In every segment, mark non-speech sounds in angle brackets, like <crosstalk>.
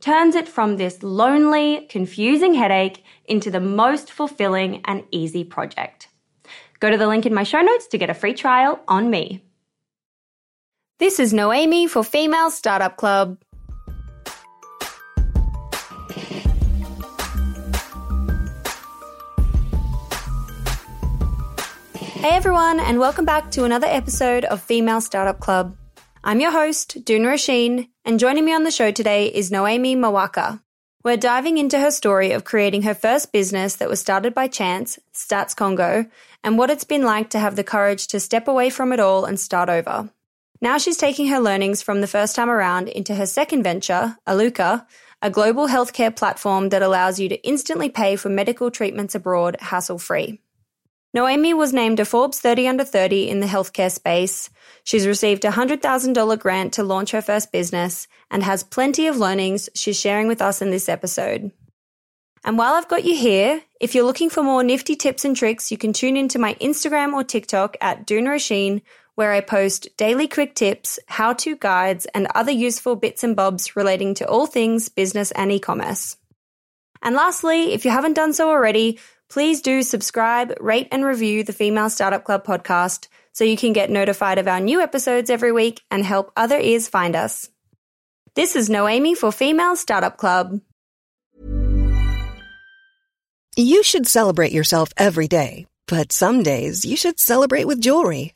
turns it from this lonely, confusing headache into the most fulfilling and easy project. Go to the link in my show notes to get a free trial on me. This is Nohémie for Female Startup Club. Hey everyone, and welcome back to another episode of Female Startup Club. I'm your host, Doone Roisin, and joining me on the show today is Nohémie Mawaka. We're diving into her story of creating her first business that was started by chance, Stats Congo, and what it's been like to have the courage to step away from it all and start over. Now she's taking her learnings from the first time around into her second venture, Aluuka, a global healthcare platform that allows you to instantly pay for medical treatments abroad hassle free. Nohémie was named a Forbes 30 under 30 in the healthcare space. She's received a $100,000 grant to launch her first business and has plenty of learnings she's sharing with us in this episode. And while I've got you here, if you're looking for more nifty tips and tricks, you can tune into my Instagram or TikTok at Doone Roisin, where I post daily quick tips, how to guides, and other useful bits and bobs relating to all things business and e commerce. And lastly, if you haven't done so already, Please do subscribe, rate, and review the Female Startup Club podcast so you can get notified of our new episodes every week and help other ears find us. This is Nohémie for Female Startup Club. You should celebrate yourself every day, but some days you should celebrate with jewelry.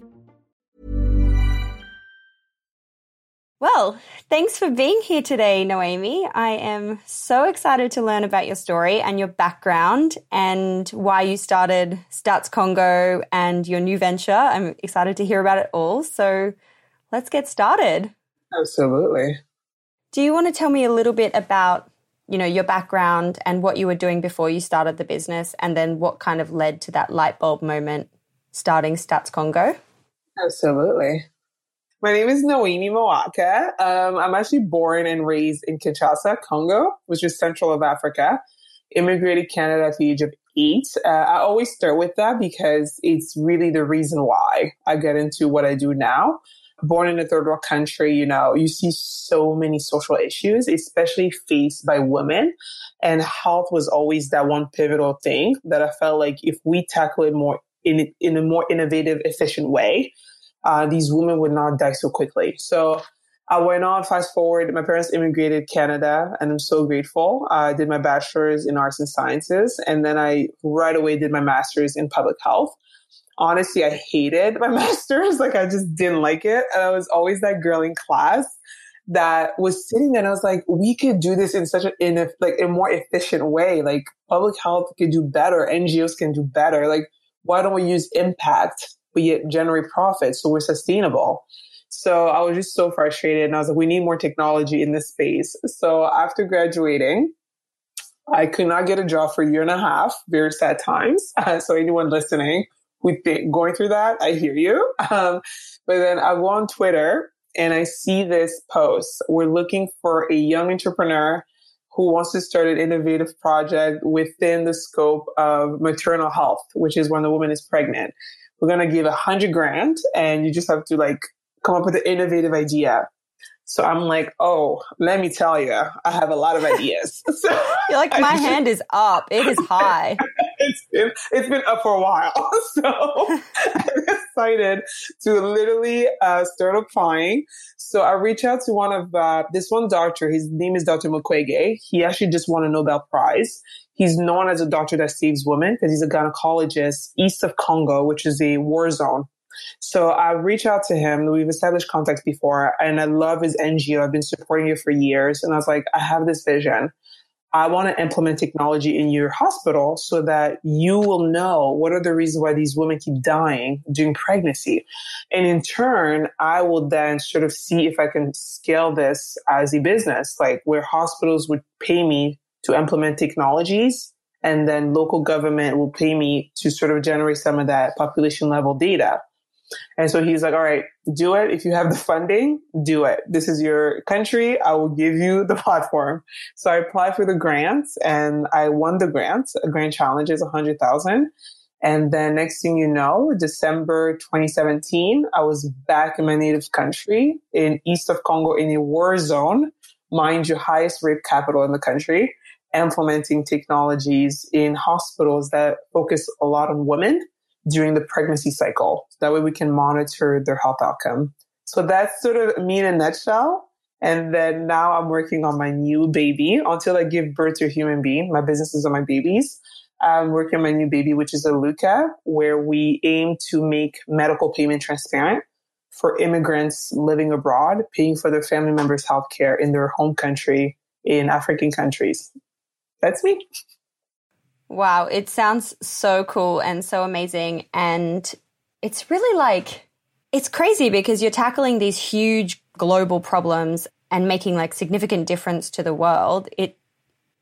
Well, thanks for being here today, Nohémie. I am so excited to learn about your story and your background and why you started Stats Congo and your new venture. I'm excited to hear about it all. So let's get started. Absolutely. Do you want to tell me a little bit about, you know, your background and what you were doing before you started the business and then what kind of led to that light bulb moment starting Stats Congo? Absolutely. My name is Nohémie Mawaka. Um, I'm actually born and raised in Kinshasa, Congo, which is central of Africa. Immigrated to Canada at the age of eight. Uh, I always start with that because it's really the reason why I get into what I do now. Born in a third world country, you know, you see so many social issues, especially faced by women. And health was always that one pivotal thing that I felt like if we tackle it more in, in a more innovative, efficient way, uh, these women would not die so quickly. So I went on, fast forward, my parents immigrated Canada, and I'm so grateful. I did my bachelor's in arts and sciences, and then I right away did my master's in public health. Honestly, I hated my <laughs> master's. Like, I just didn't like it. And I was always that girl in class that was sitting there and I was like, we could do this in such a, in a, like a more efficient way. Like public health could do better. NGOs can do better. Like, why don't we use impact but yet generate profits so we're sustainable. So I was just so frustrated and I was like, we need more technology in this space. So after graduating, I could not get a job for a year and a half, very sad times. <laughs> So anyone listening who think going through that, I hear you. <laughs> Um, but then I go on Twitter and I see this post. We're looking for a young entrepreneur who wants to start an innovative project within the scope of maternal health, which is when the woman is pregnant we're going to give a hundred grand and you just have to like come up with an innovative idea. So I'm like, oh, let me tell you, I have a lot of ideas. <laughs> So You're like, <laughs> my hand is up. It is high. <laughs> it's been it's been up for a while. So I'm excited to literally uh, start applying. So I reach out to one of uh, this one doctor. His name is Dr. Mukwege. He actually just won a Nobel Prize. He's known as a doctor that saves women because he's a gynecologist east of Congo, which is a war zone. So I reach out to him. We've established contacts before, and I love his NGO. I've been supporting it for years. And I was like, I have this vision. I want to implement technology in your hospital so that you will know what are the reasons why these women keep dying during pregnancy. And in turn, I will then sort of see if I can scale this as a business, like where hospitals would pay me to implement technologies and then local government will pay me to sort of generate some of that population level data. And so he's like, all right, do it. If you have the funding, do it. This is your country. I will give you the <laughs> platform. So I applied for the grants and I won the grants. A grant challenge is a hundred thousand. And then next thing you know, December 2017, I was back in my native country in east of Congo in a war zone, mind you, highest rape capital in the country implementing technologies in hospitals that focus a lot on women during the pregnancy cycle. That way we can monitor their health outcome. So that's sort of me in a nutshell. And then now I'm working on my new baby until I give birth to a human being. My business is on my babies. I'm working on my new baby, which is Aluuka, where we aim to make medical payment transparent for immigrants living abroad, paying for their family members' healthcare in their home country in African countries that's me. Wow, it sounds so cool and so amazing. And it's really like, it's crazy because you're tackling these huge global problems and making like significant difference to the world. It,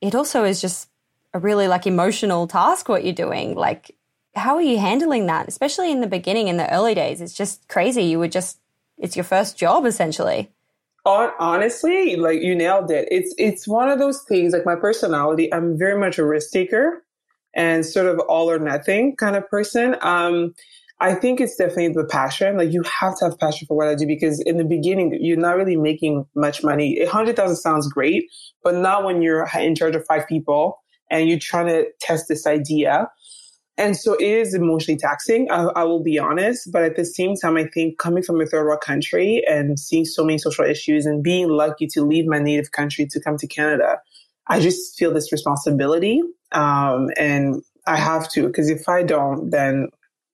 it also is just a really like emotional task what you're doing. Like, how are you handling that? Especially in the beginning, in the early days, it's just crazy. You were just, it's your first job essentially honestly, like you nailed it. It's it's one of those things. Like my personality, I'm very much a risk taker and sort of all or nothing kind of person. Um, I think it's definitely the passion. Like you have to have passion for what I do because in the beginning, you're not really making much money. A hundred thousand sounds great, but not when you're in charge of five people and you're trying to test this idea. And so it is emotionally taxing. I, I, will be honest, but at the same time, I think coming from a third world country and seeing so many social issues and being lucky to leave my native country to come to Canada, I just feel this responsibility. Um, and I have to, because if I don't, then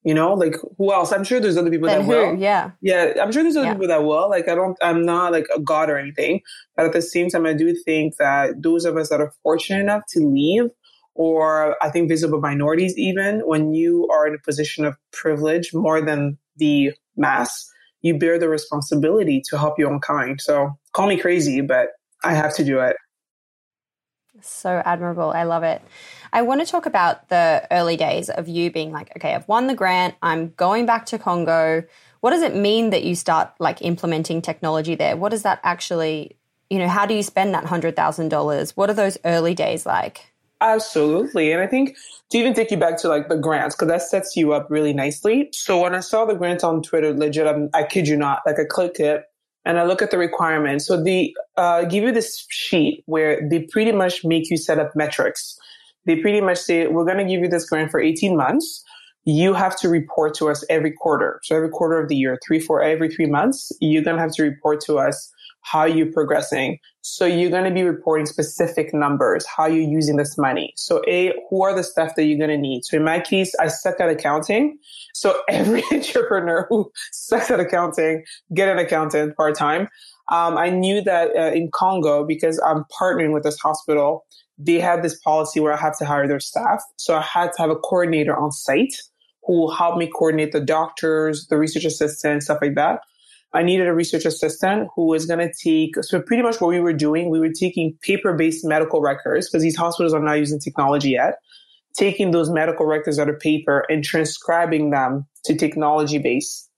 you know, like who else? I'm sure there's other people then that who? will. Yeah. Yeah. I'm sure there's other Yeah. people that will. Like, I don't, I'm not like a god or anything. But at the same time, I do think that those of us that are fortunate enough to leave, or I think visible minorities, even when you are in a position of privilege more than the mass, you bear the responsibility to help your own kind. So call me crazy, but I have to do it. So admirable. I love it. I want to talk about the early days of you being like, okay, I've won the grant. I'm going back to Congo. What does it mean that you start like implementing technology there? What does that actually, you know, how do you spend that $100,000? What are those early days like? Absolutely. And I think to even take you back to like the grants, because that sets you up really nicely. So when I saw the grant on Twitter, legit, I'm, I kid you not, like I click it and I look at the requirements. So they uh, give you this sheet where they pretty much make you set up metrics. They pretty much say, we're going to give you this grant for 18 months. You have to report to us every quarter. So every quarter of the year, three, four, every three months, you're going to have to report to us how you're progressing. So you're going to be reporting specific numbers, how you're using this money. So A, who are the stuff that you're going to need? So in my case, I suck at accounting. So <laughs> every entrepreneur who sucks at accounting, get an accountant part time. Um, I knew that uh, in Congo, because I'm partnering with this hospital, they had this policy where I have to hire their staff. So I had to have a coordinator on site who helped me coordinate the doctors, the research assistants, stuff like that. I needed a research assistant who was going to take, so pretty much what we were doing, we were taking paper based medical records because these hospitals are not using technology yet, taking those medical records out of paper and transcribing them to technology based.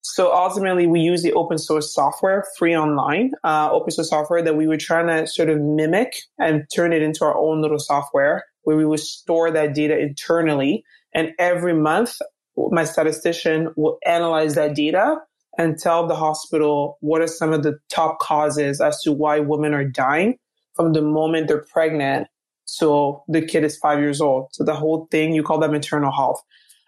So ultimately, we use the open source software, free online, uh, open source software that we were trying to sort of mimic and turn it into our own little software where we would store that data internally. And every month, my statistician will analyze that data and tell the hospital what are some of the top causes as to why women are dying from the moment they're pregnant. So the kid is five years old. So the whole thing, you call that maternal health.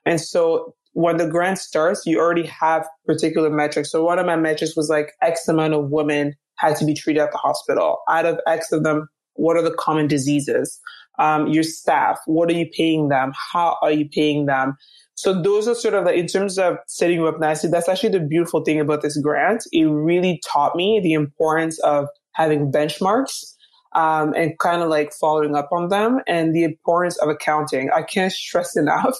And so when the grant starts, you already have particular metrics. So one of my metrics was like X amount of women had to be treated at the hospital. Out of X of them, what are the common diseases? Um, your staff, what are you paying them? How are you paying them? So those are sort of like, in terms of setting you up nicely, that's actually the beautiful thing about this grant. It really taught me the importance of having benchmarks um, and kind of like following up on them and the importance of accounting. I can't stress <laughs> enough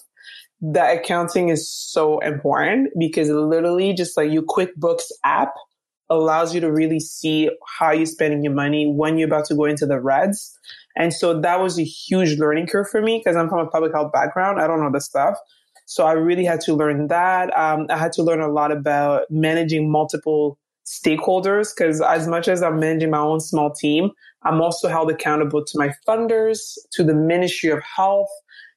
that accounting is so important because literally just like your QuickBooks app allows you to really see how you're spending your money when you're about to go into the reds. And so that was a huge learning curve for me because I'm from a public health background. I don't know this stuff. So I really had to learn that. Um, I had to learn a lot about managing multiple stakeholders because as much as I'm managing my own small team, I'm also held accountable to my funders, to the Ministry of Health,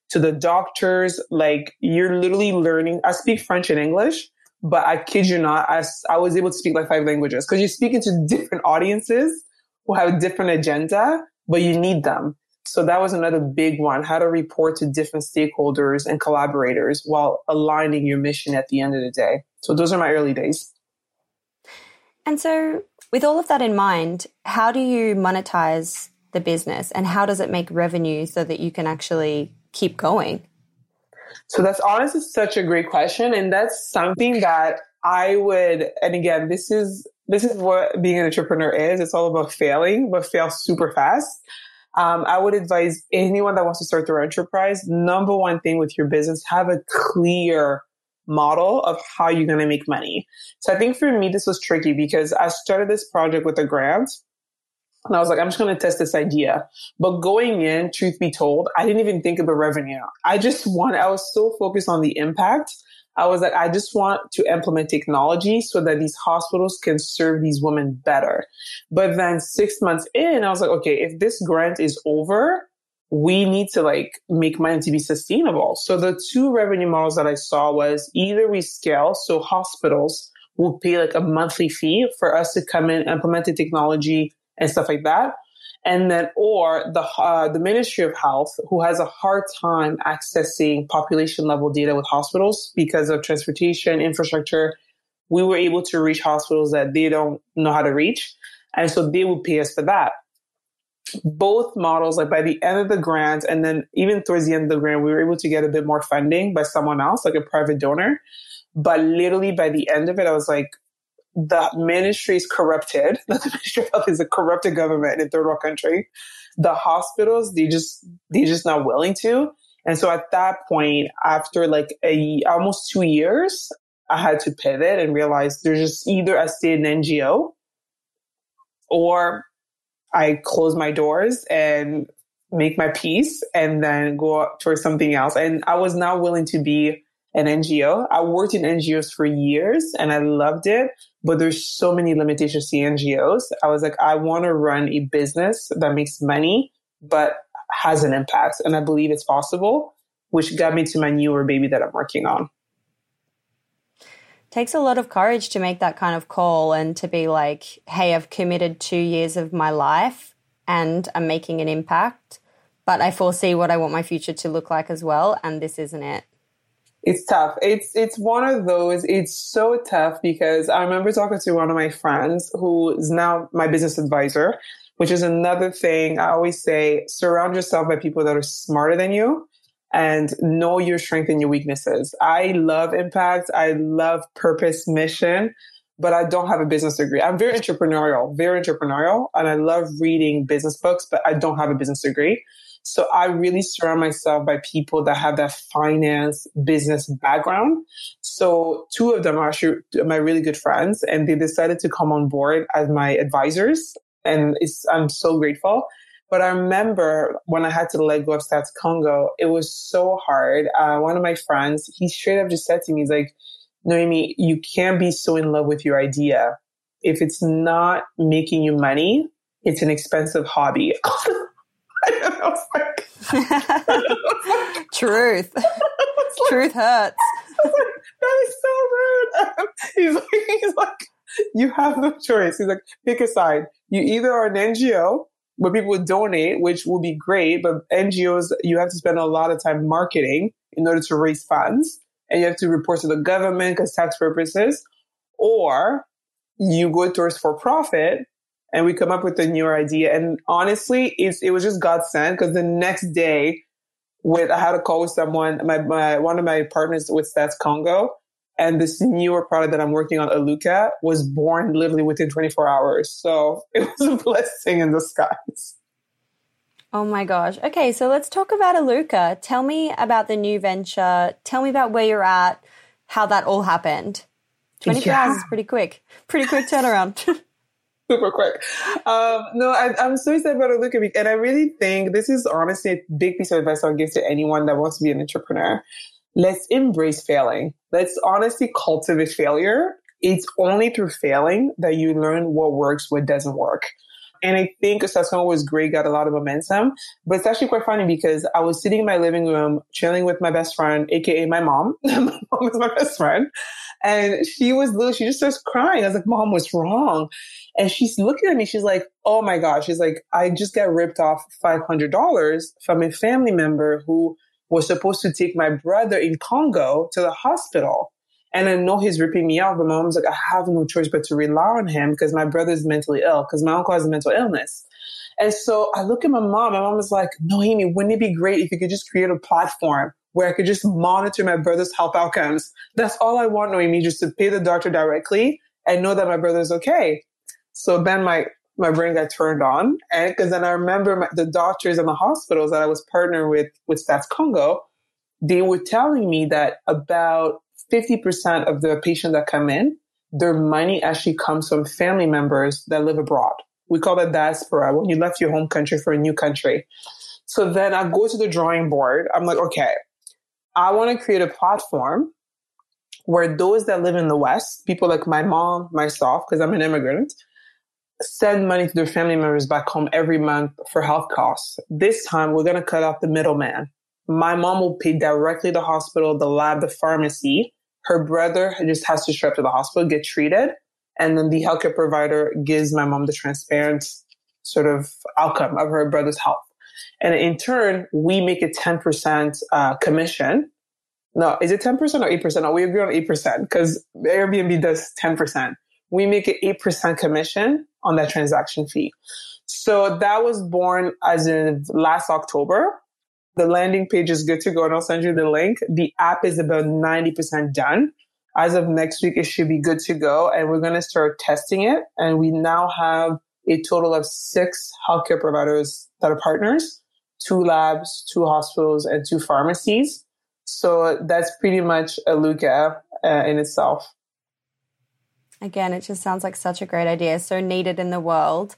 to the doctors. Like you're literally learning. I speak French and English, but I kid you not, I, I was able to speak like five languages because you're speaking to different audiences who have a different agenda, but you need them. So that was another big one, how to report to different stakeholders and collaborators while aligning your mission at the end of the day. So those are my early days. And so, with all of that in mind, how do you monetize the business and how does it make revenue so that you can actually keep going? So that's honestly such a great question. And that's something that I would, and again, this is, this is what being an entrepreneur is. It's all about failing, but fail super fast. Um, I would advise anyone that wants to start their enterprise, number one thing with your business, have a clear model of how you're going to make money. So I think for me, this was tricky because I started this project with a grant and I was like, I'm just going to test this idea. But going in, truth be told, I didn't even think about revenue. I just want, I was so focused on the impact. I was like, I just want to implement technology so that these hospitals can serve these women better. But then six months in, I was like, okay, if this grant is over, we need to like make money to be sustainable. So the two revenue models that I saw was either we scale, so hospitals will pay like a monthly fee for us to come in, implement the technology and stuff like that. And then, or the, uh, the Ministry of Health, who has a hard time accessing population level data with hospitals because of transportation, infrastructure. We were able to reach hospitals that they don't know how to reach. And so they would pay us for that both models, like by the end of the grant, and then even towards the end of the grant, we were able to get a bit more funding by someone else, like a private donor. But literally by the end of it, I was like, the ministry is corrupted. <laughs> the Ministry of Health is a corrupted government in third world country. The hospitals, they just they're just not willing to. And so at that point, after like a almost two years, I had to pivot and realize there's just either I stay in NGO or I close my doors and make my peace and then go towards something else. And I was not willing to be an NGO. I worked in NGOs for years and I loved it, but there's so many limitations to NGOs. I was like, I want to run a business that makes money, but has an impact. And I believe it's possible, which got me to my newer baby that I'm working on takes a lot of courage to make that kind of call and to be like, hey, I've committed two years of my life and I'm making an impact, but I foresee what I want my future to look like as well, and this isn't it. It's tough. It's it's one of those. It's so tough because I remember talking to one of my friends who is now my business advisor, which is another thing I always say: surround yourself by people that are smarter than you and know your strengths and your weaknesses. I love impact. I love purpose, mission, but I don't have a business degree. I'm very entrepreneurial, very entrepreneurial, and I love reading business books, but I don't have a business degree. So I really surround myself by people that have that finance business background. So two of them are actually my really good friends and they decided to come on board as my advisors. And I'm so grateful. But I remember when I had to let go of Stats Congo, it was so hard. Uh, one of my friends, he straight up just said to me, he's like, Nohémie, you can't be so in love with your idea. If it's not making you money, it's an expensive hobby. <laughs> I like, <laughs> Truth. Truth hurts. Like, that is so rude. <laughs> he's like, he's like, you have no choice. He's like, pick a side. You either are an NGO where people would donate, which would be great, but NGOs, you have to spend a lot of time marketing in order to raise funds and you have to report to the government because tax purposes, or you go towards for profit and we come up with a newer idea. And honestly, it's, it was just God sent because the next day with, I had a call with someone, my, my, one of my partners with Stats Congo and this newer product that I'm working on, Aluuka, was born literally within 24 hours. So <laughs> it was a blessing in disguise. Oh my gosh. Okay, so let's talk about Aluuka. Tell me about the new venture. Tell me about where you're at, how that all happened. 24 yeah. hours is pretty quick. Pretty quick turnaround. <laughs> <laughs> Super quick. Um, no, I, am so excited about Aluuka, and I really think this is honestly a big piece of advice I'll give to anyone that wants to be an entrepreneur let's embrace failing. Let's honestly cultivate failure. It's only through failing that you learn what works, what doesn't work. And I think Stats was great, got a lot of momentum. But it's actually quite funny because I was sitting in my living room chilling with my best friend, aka my mom. <laughs> my mom is my best friend. And she was little, she just starts crying. I was like, Mom, what's wrong? And she's looking at me, she's like, Oh my gosh. She's like, I just got ripped off $500 from a family member who was supposed to take my brother in Congo to the hospital. And I know he's ripping me off, but my mom's like, I have no choice but to rely on him because my brother's mentally ill, because my uncle has a mental illness. And so I look at my mom, my mom is like, Nohémie, wouldn't it be great if you could just create a platform where I could just monitor my brother's health outcomes? That's all I want, Nohémie, just to pay the doctor directly and know that my brother's okay. So then my my brain got turned on. And because then I remember my, the doctors and the hospitals that I was partnered with, with Stats Congo, they were telling me that about 50% of the patients that come in, their money actually comes from family members that live abroad. We call that diaspora when you left your home country for a new country. So then I go to the drawing board. I'm like, okay, I want to create a platform where those that live in the West, people like my mom, myself, because I'm an immigrant, send money to their family members back home every month for health costs. This time we're going to cut out the middleman. My mom will pay directly the hospital, the lab, the pharmacy. Her brother just has to show up to the hospital, get treated. And then the healthcare provider gives my mom the transparent sort of outcome of her brother's health. And in turn, we make a 10% uh, commission. No, is it 10% or 8%? No, we agree on 8% because Airbnb does 10%. We make an 8% commission on that transaction fee. So that was born as in last October. The landing page is good to go and I'll send you the link. The app is about 90% done. As of next week, it should be good to go. And we're going to start testing it. And we now have a total of six healthcare providers that are partners, two labs, two hospitals, and two pharmacies. So that's pretty much Aluuka uh, in itself. Again, it just sounds like such a great idea, so needed in the world.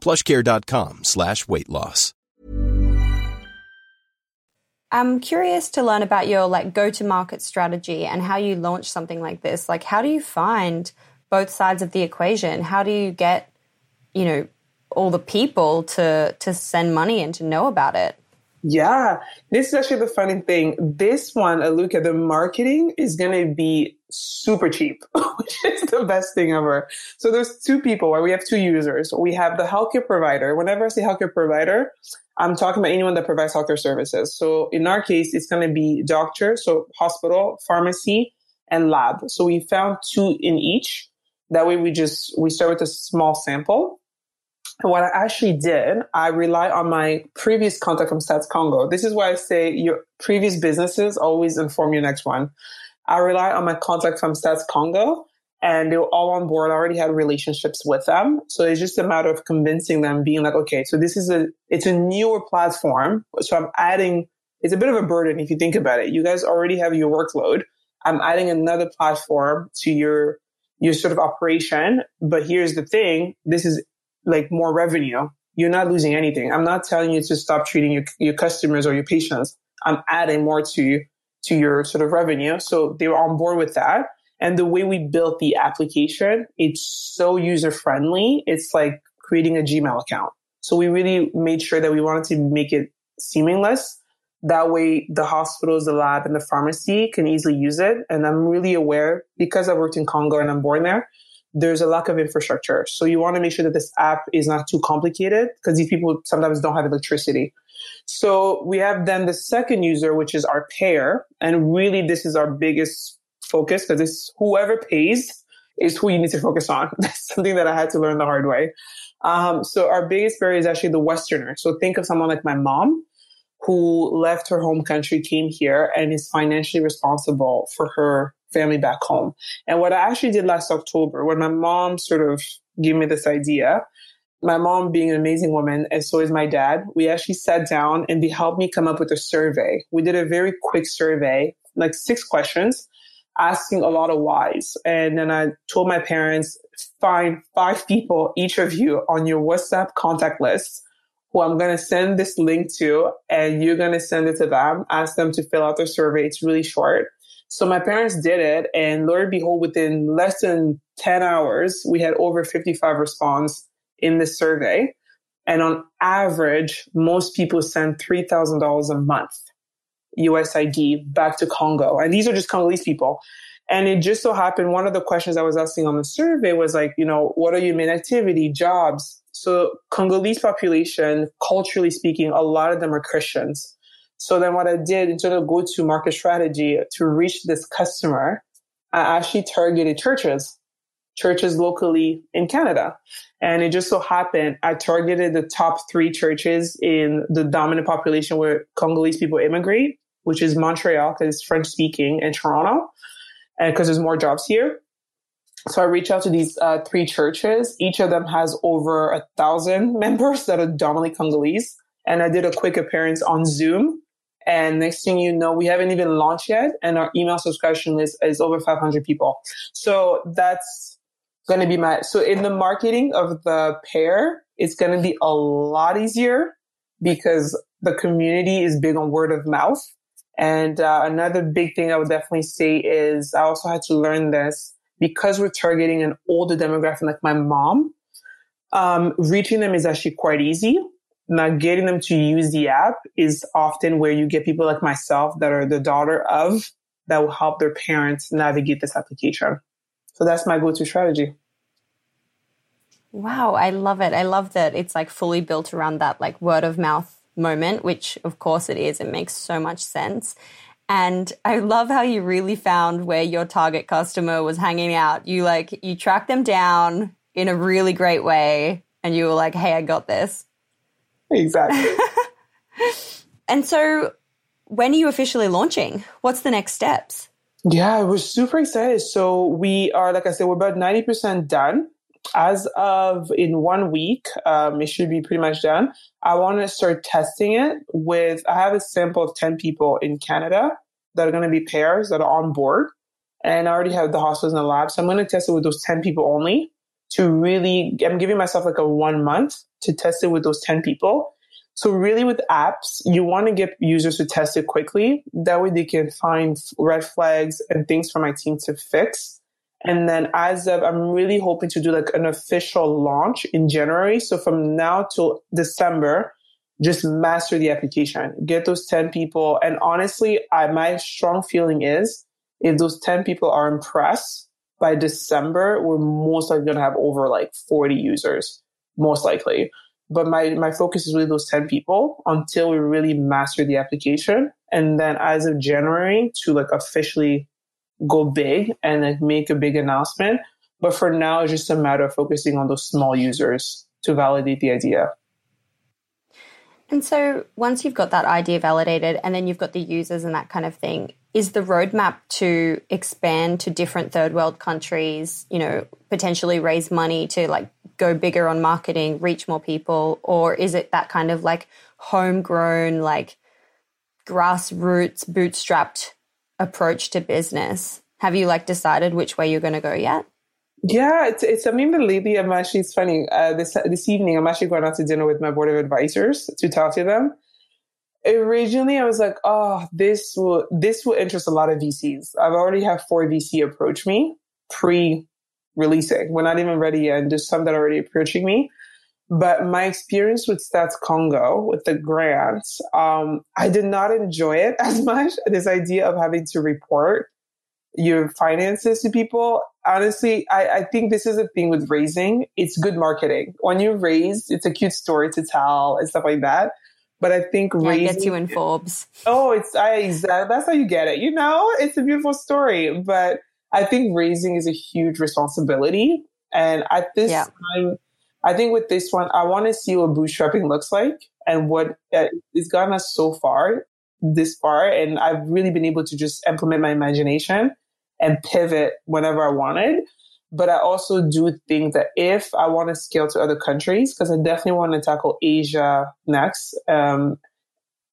plushcare.com slash weight loss. I'm curious to learn about your like go-to-market strategy and how you launch something like this. Like how do you find both sides of the equation? How do you get, you know, all the people to to send money and to know about it? Yeah, this is actually the funny thing. This one, Aluuka, the marketing is going to be super cheap, <laughs> which is the best thing ever. So there's two people where we have two users. We have the healthcare provider. Whenever I say healthcare provider, I'm talking about anyone that provides healthcare services. So in our case, it's going to be doctor, so hospital, pharmacy, and lab. So we found two in each. That way we just, we start with a small sample what I actually did, I rely on my previous contact from Stats Congo. This is why I say your previous businesses always inform your next one. I rely on my contact from Stats Congo and they were all on board. I already had relationships with them. So it's just a matter of convincing them, being like, okay, so this is a, it's a newer platform. So I'm adding, it's a bit of a burden if you think about it. You guys already have your workload. I'm adding another platform to your, your sort of operation. But here's the thing. This is like more revenue. You're not losing anything. I'm not telling you to stop treating your, your customers or your patients. I'm adding more to, to your sort of revenue. So they were on board with that. And the way we built the application, it's so user friendly. It's like creating a Gmail account. So we really made sure that we wanted to make it seamless. That way the hospitals, the lab and the pharmacy can easily use it. And I'm really aware because I worked in Congo and I'm born there, there's a lack of infrastructure. So you want to make sure that this app is not too complicated because these people sometimes don't have electricity. So we have then the second user, which is our payer. And really this is our biggest focus because it's whoever pays is who you need to focus on. <laughs> That's something that I had to learn the hard way. Um, so our biggest barrier is actually the Westerner. So think of someone like my mom who left her home country, came here and is financially responsible for her family back home. And what I actually did last October when my mom sort of gave me this idea, my mom being an amazing woman, and so is my dad, we actually sat down and they helped me come up with a survey. We did a very quick survey, like six questions, asking a lot of whys. And then I told my parents, find five people, each of you on your WhatsApp contact list who I'm going to send this link to and you're going to send it to them, ask them to fill out the survey. It's really short. So my parents did it and Lord and behold, within less than 10 hours, we had over 55 response in the survey. And on average, most people send $3,000 a month USID back to Congo. And these are just Congolese people. And it just so happened one of the questions I was asking on the survey was like, you know, what are your main activity, jobs? So Congolese population, culturally speaking, a lot of them are Christians. So then what I did instead of go to market strategy to reach this customer, I actually targeted churches, churches locally in Canada. And it just so happened I targeted the top three churches in the dominant population where Congolese people immigrate, which is Montreal, because it's French speaking, and Toronto and because there's more jobs here. So I reach out to these uh, three churches. Each of them has over a thousand <laughs> members that are dominantly Congolese. And I did a quick appearance on Zoom. And next thing you know, we haven't even launched yet. And our email subscription list is over 500 people. So that's going to be my, so in the marketing of the pair, it's going to be a lot easier because the community is big on word of mouth. And uh, another big thing I would definitely say is I also had to learn this because we're targeting an older demographic like my mom. Um, reaching them is actually quite easy. Now, getting them to use the app is often where you get people like myself that are the daughter of that will help their parents navigate this application. So that's my go to strategy. Wow, I love it. I love that it's like fully built around that like word of mouth moment, which of course it is. It makes so much sense. And I love how you really found where your target customer was hanging out. You like, you tracked them down in a really great way and you were like, hey, I got this. Exactly. <laughs> and so when are you officially launching? What's the next steps? Yeah, we're super excited. So we are, like I said, we're about 90% done as of in one week, um, it should be pretty much done. I want to start testing it with, I have a sample of 10 people in Canada that are going to be pairs that are on board. And I already have the hospitals in the lab. So I'm going to test it with those 10 people only to really, I'm giving myself like a one month to test it with those 10 people. So really with apps, you want to get users to test it quickly. That way they can find red flags and things for my team to fix and then as of, I'm really hoping to do like an official launch in January. So from now till December, just master the application, get those 10 people. And honestly, I, my strong feeling is if those 10 people are impressed by December, we're most likely going to have over like 40 users, most likely. But my, my focus is really those 10 people until we really master the application. And then as of January to like officially go big and like make a big announcement. But for now, it's just a matter of focusing on those small users to validate the idea. And so once you've got that idea validated and then you've got the users and that kind of thing, is the roadmap to expand to different third world countries, you know, potentially raise money to like go bigger on marketing, reach more people? Or is it that kind of like homegrown, like grassroots, bootstrapped approach to business. Have you like decided which way you're going to go yet? Yeah, it's it's something that lately I'm actually it's funny. Uh, this this evening I'm actually going out to dinner with my board of advisors to talk to them. originally I was like, oh, this will this will interest a lot of VCs. I've already have four VC approach me pre releasing. We're not even ready yet. And there's some that are already approaching me. But my experience with Stats Congo, with the grants, um, I did not enjoy it <laughs> as much. This idea of having to report your finances to people. Honestly, I, I think this is a thing with raising. It's good marketing. When you raise, it's a cute story to tell and stuff like that. But I think yeah, raising gets you in Forbes. Oh, it's I that's how you get it. You know, it's a beautiful story. But I think raising is a huge responsibility. And at this yeah. time, I think with this one, I want to see what bootstrapping looks like and what uh, it's gotten us so far, this far. And I've really been able to just implement my imagination and pivot whenever I wanted. But I also do think that if I want to scale to other countries, because I definitely want to tackle Asia next, um,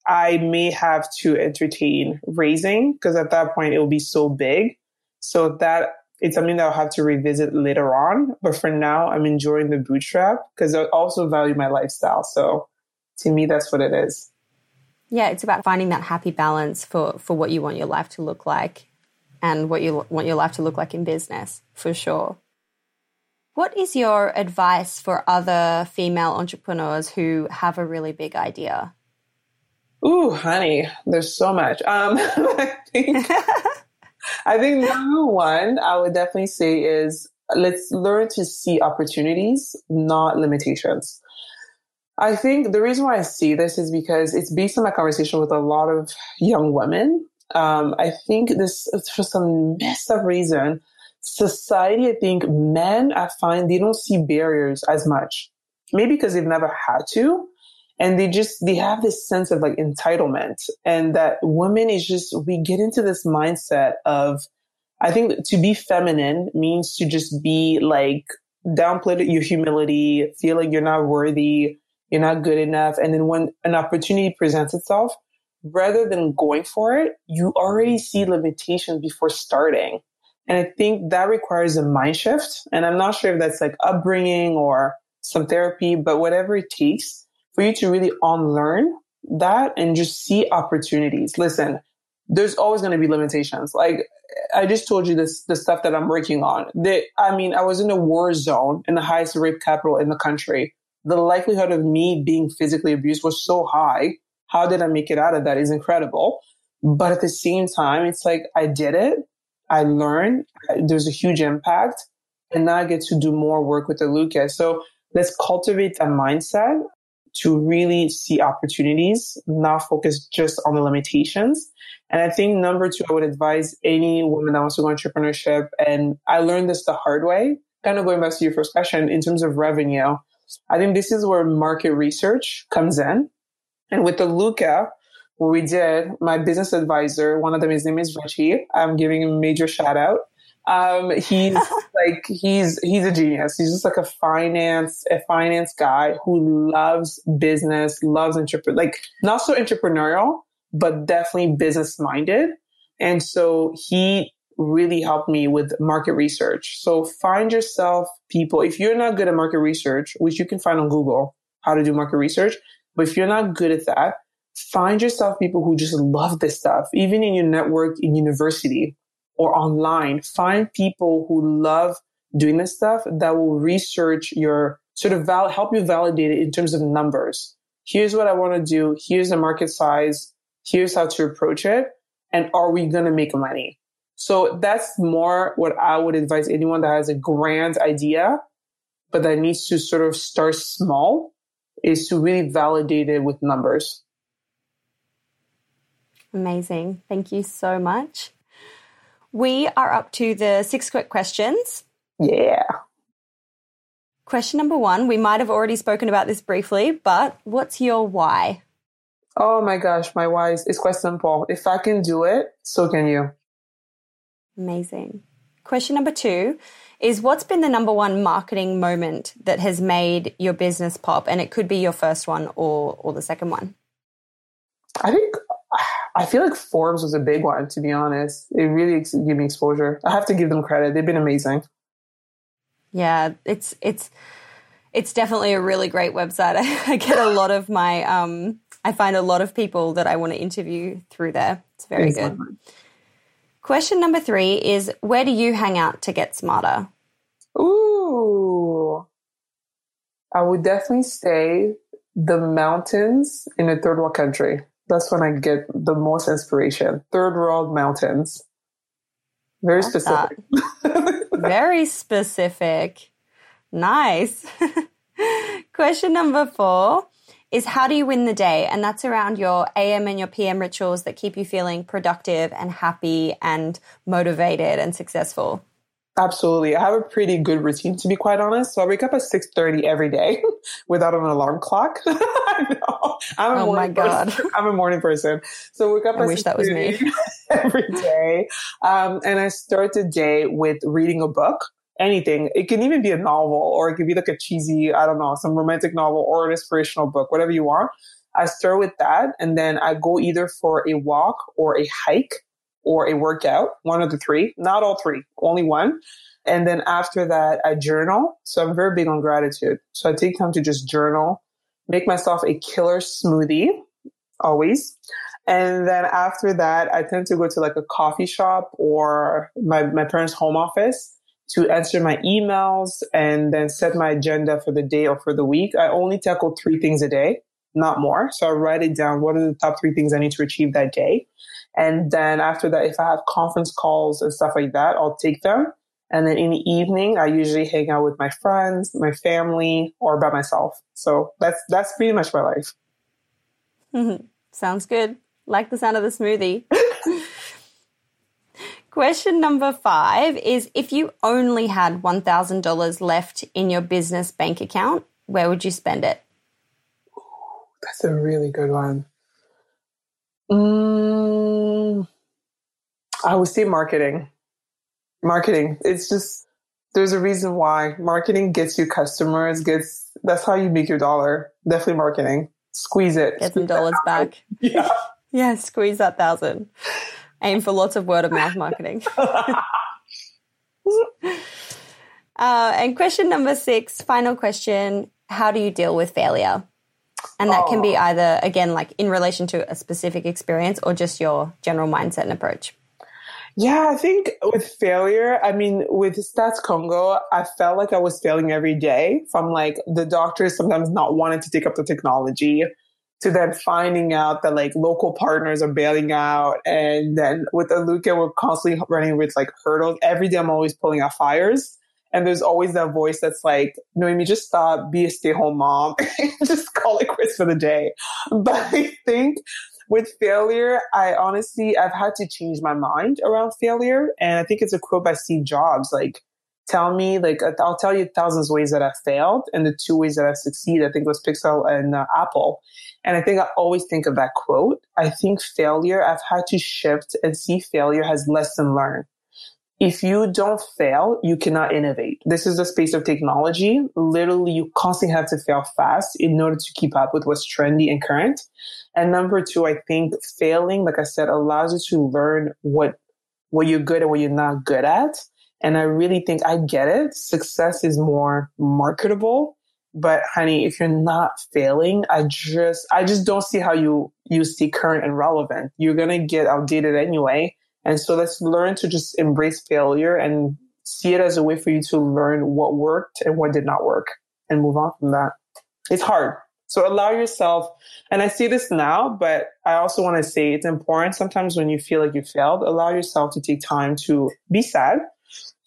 I may have to entertain raising because at that point it will be so big. So that it's something that I'll have to revisit later on. But for now, I'm enjoying the bootstrap because I also value my lifestyle. So to me, that's what it is. Yeah, it's about finding that happy balance for, for what you want your life to look like and what you want your life to look like in business, for sure. What is your advice for other female entrepreneurs who have a really big idea? Ooh, honey, there's so much. Um, <laughs> I think, I think number one, I would definitely say is let's learn to see opportunities, not limitations. I think the reason why I see this is because it's based on my conversation with a lot of young women um, I think this for some messed up reason, society, I think men, I find they don't see barriers as much. Maybe because they've never had to. And they just, they have this sense of like entitlement and that women is just, we get into this mindset of, I think to be feminine means to just be like downplay your humility, feel like you're not worthy, you're not good enough. And then when an opportunity presents itself, rather than going for it, you already see limitations before starting. And I think that requires a mind shift. And I'm not sure if that's like upbringing or some therapy, but whatever it takes for you to really unlearn that and just see opportunities. Listen, there's always going to be limitations. Like I just told you this, the stuff that I'm working on. That I mean, I was in a war zone in the highest rape capital in the country. The likelihood of me being physically abused was so high how did I make it out of that is incredible. But at the same time, it's like I did it. I learned. There's a huge impact. And now I get to do more work with Aluuka. So let's cultivate a mindset to really see opportunities, not focus just on the limitations. And I think number two, I would advise any woman that wants to go entrepreneurship. And I learned this the hard way, kind of going back to your first question in terms of revenue. I think this is where market research comes in. And with Aluuka, what we did, my business advisor, one of them, his name is Richie. I'm giving him a major shout out. Um, he's <laughs> like, he's, he's a genius. He's just like a finance, a finance guy who loves business, loves entrepreneur, like not so entrepreneurial, but definitely business minded. And so he really helped me with market research. So find yourself people, if you're not good at market research, which you can find on Google, how to do market research, but if you're not good at that, find yourself people who just love this stuff, even in your network in university or online. Find people who love doing this stuff that will research your sort of val- help you validate it in terms of numbers. Here's what I want to do. Here's the market size. Here's how to approach it. And are we going to make money? So that's more what I would advise anyone that has a grand idea, but that needs to sort of start small is to really validate it with numbers. Amazing. Thank you so much. We are up to the six quick questions. Yeah. Question number one we might have already spoken about this briefly, but what's your why? Oh my gosh, my why is, is quite simple. If I can do it, so can you. Amazing. Question number two is what's been the number one marketing moment that has made your business pop? And it could be your first one or, or the second one. I think I feel like Forbes was a big one, to be honest. It really gave me exposure. I have to give them credit. They've been amazing. Yeah, it's it's it's definitely a really great website. <laughs> I, I get a lot of my um, I find a lot of people that I want to interview through there. It's very good. Question number three is Where do you hang out to get smarter? Ooh. I would definitely say the mountains in a third world country. That's when I get the most inspiration. Third world mountains. Very specific. <laughs> Very specific. Nice. <laughs> Question number four is how do you win the day? And that's around your AM and your PM rituals that keep you feeling productive and happy and motivated and successful. Absolutely. I have a pretty good routine to be quite honest. So I wake up at 6:30 every day <laughs> without an alarm clock. <laughs> I know. I'm a oh my god. Person. <laughs> I'm a morning person. So I wake up I wish that was me every day. Um, and I start the day with reading a book. Anything. It can even be a novel or it could be like a cheesy, I don't know, some romantic novel or an inspirational book, whatever you want. I start with that and then I go either for a walk or a hike or a workout, one of the three, not all three, only one. And then after that, I journal. So I'm very big on gratitude. So I take time to just journal, make myself a killer smoothie, always. And then after that, I tend to go to like a coffee shop or my, my parents' home office to answer my emails and then set my agenda for the day or for the week. I only tackle three things a day, not more. So I write it down. What are the top three things I need to achieve that day? And then after that, if I have conference calls and stuff like that, I'll take them. And then in the evening, I usually hang out with my friends, my family, or by myself. So that's that's pretty much my life. <laughs> Sounds good. Like the sound of the smoothie. <laughs> Question number five is if you only had $1,000 left in your business bank account, where would you spend it? That's a really good one. Mm, I would say marketing. Marketing. It's just there's a reason why marketing gets you customers. Gets that's how you make your dollar. Definitely marketing. Squeeze it. Get some dollars back. <laughs> Yeah. yeah. Squeeze that thousand. Aim for lots of word of mouth marketing. uh, and question number six, final question: How do you deal with failure? And that oh. can be oh. either, again, like in relation to a specific experience or just your general mindset and approach. Yeah, I think with failure, I mean, with Stats Congo, I felt like I was failing every day from like the doctors sometimes not wanting to take up the technology to then finding out that like local partners are bailing out. And then with Aluuka, we're constantly running with like hurdles. Every day I'm always pulling out fires. And there's always that voice that's like, Nohémie, just stop, be a stay home mom, <laughs> just call it quits for the day. But I think with failure, I honestly, I've had to change my mind around failure. And I think it's a quote by Steve Jobs, like, tell me, like, I'll tell you thousands of ways that I've failed and the two ways that I succeed. I think was Pixar and uh, Apple. And I think I always think of that quote. I think failure, I've had to shift and see failure as lesson learned if you don't fail, you cannot innovate. This is the space of technology. Literally, you constantly have to fail fast in order to keep up with what's trendy and current. And number two, I think failing, like I said, allows you to learn what, what you're good at, what you're not good at. And I really think I get it. Success is more marketable. But honey, if you're not failing, I just, I just don't see how you, you stay current and relevant. You're to get outdated anyway and so let's learn to just embrace failure and see it as a way for you to learn what worked and what did not work and move on from that. It's hard. So allow yourself, and I say this now, but I also want to say it's important sometimes when you feel like you failed, allow yourself to take time to be sad,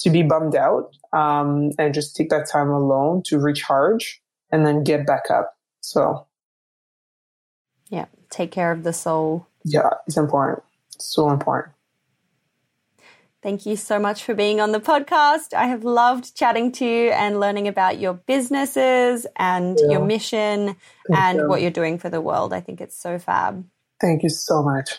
to be bummed out, um, and just take that time alone to recharge and then get back up. So, yeah, take care of the soul. Yeah, it's important. so important. Thank you so much for being on the podcast. I have loved chatting to you and learning about your businesses and your mission Thank and you. what you're doing for the world. I think it's so fab. Thank you so much.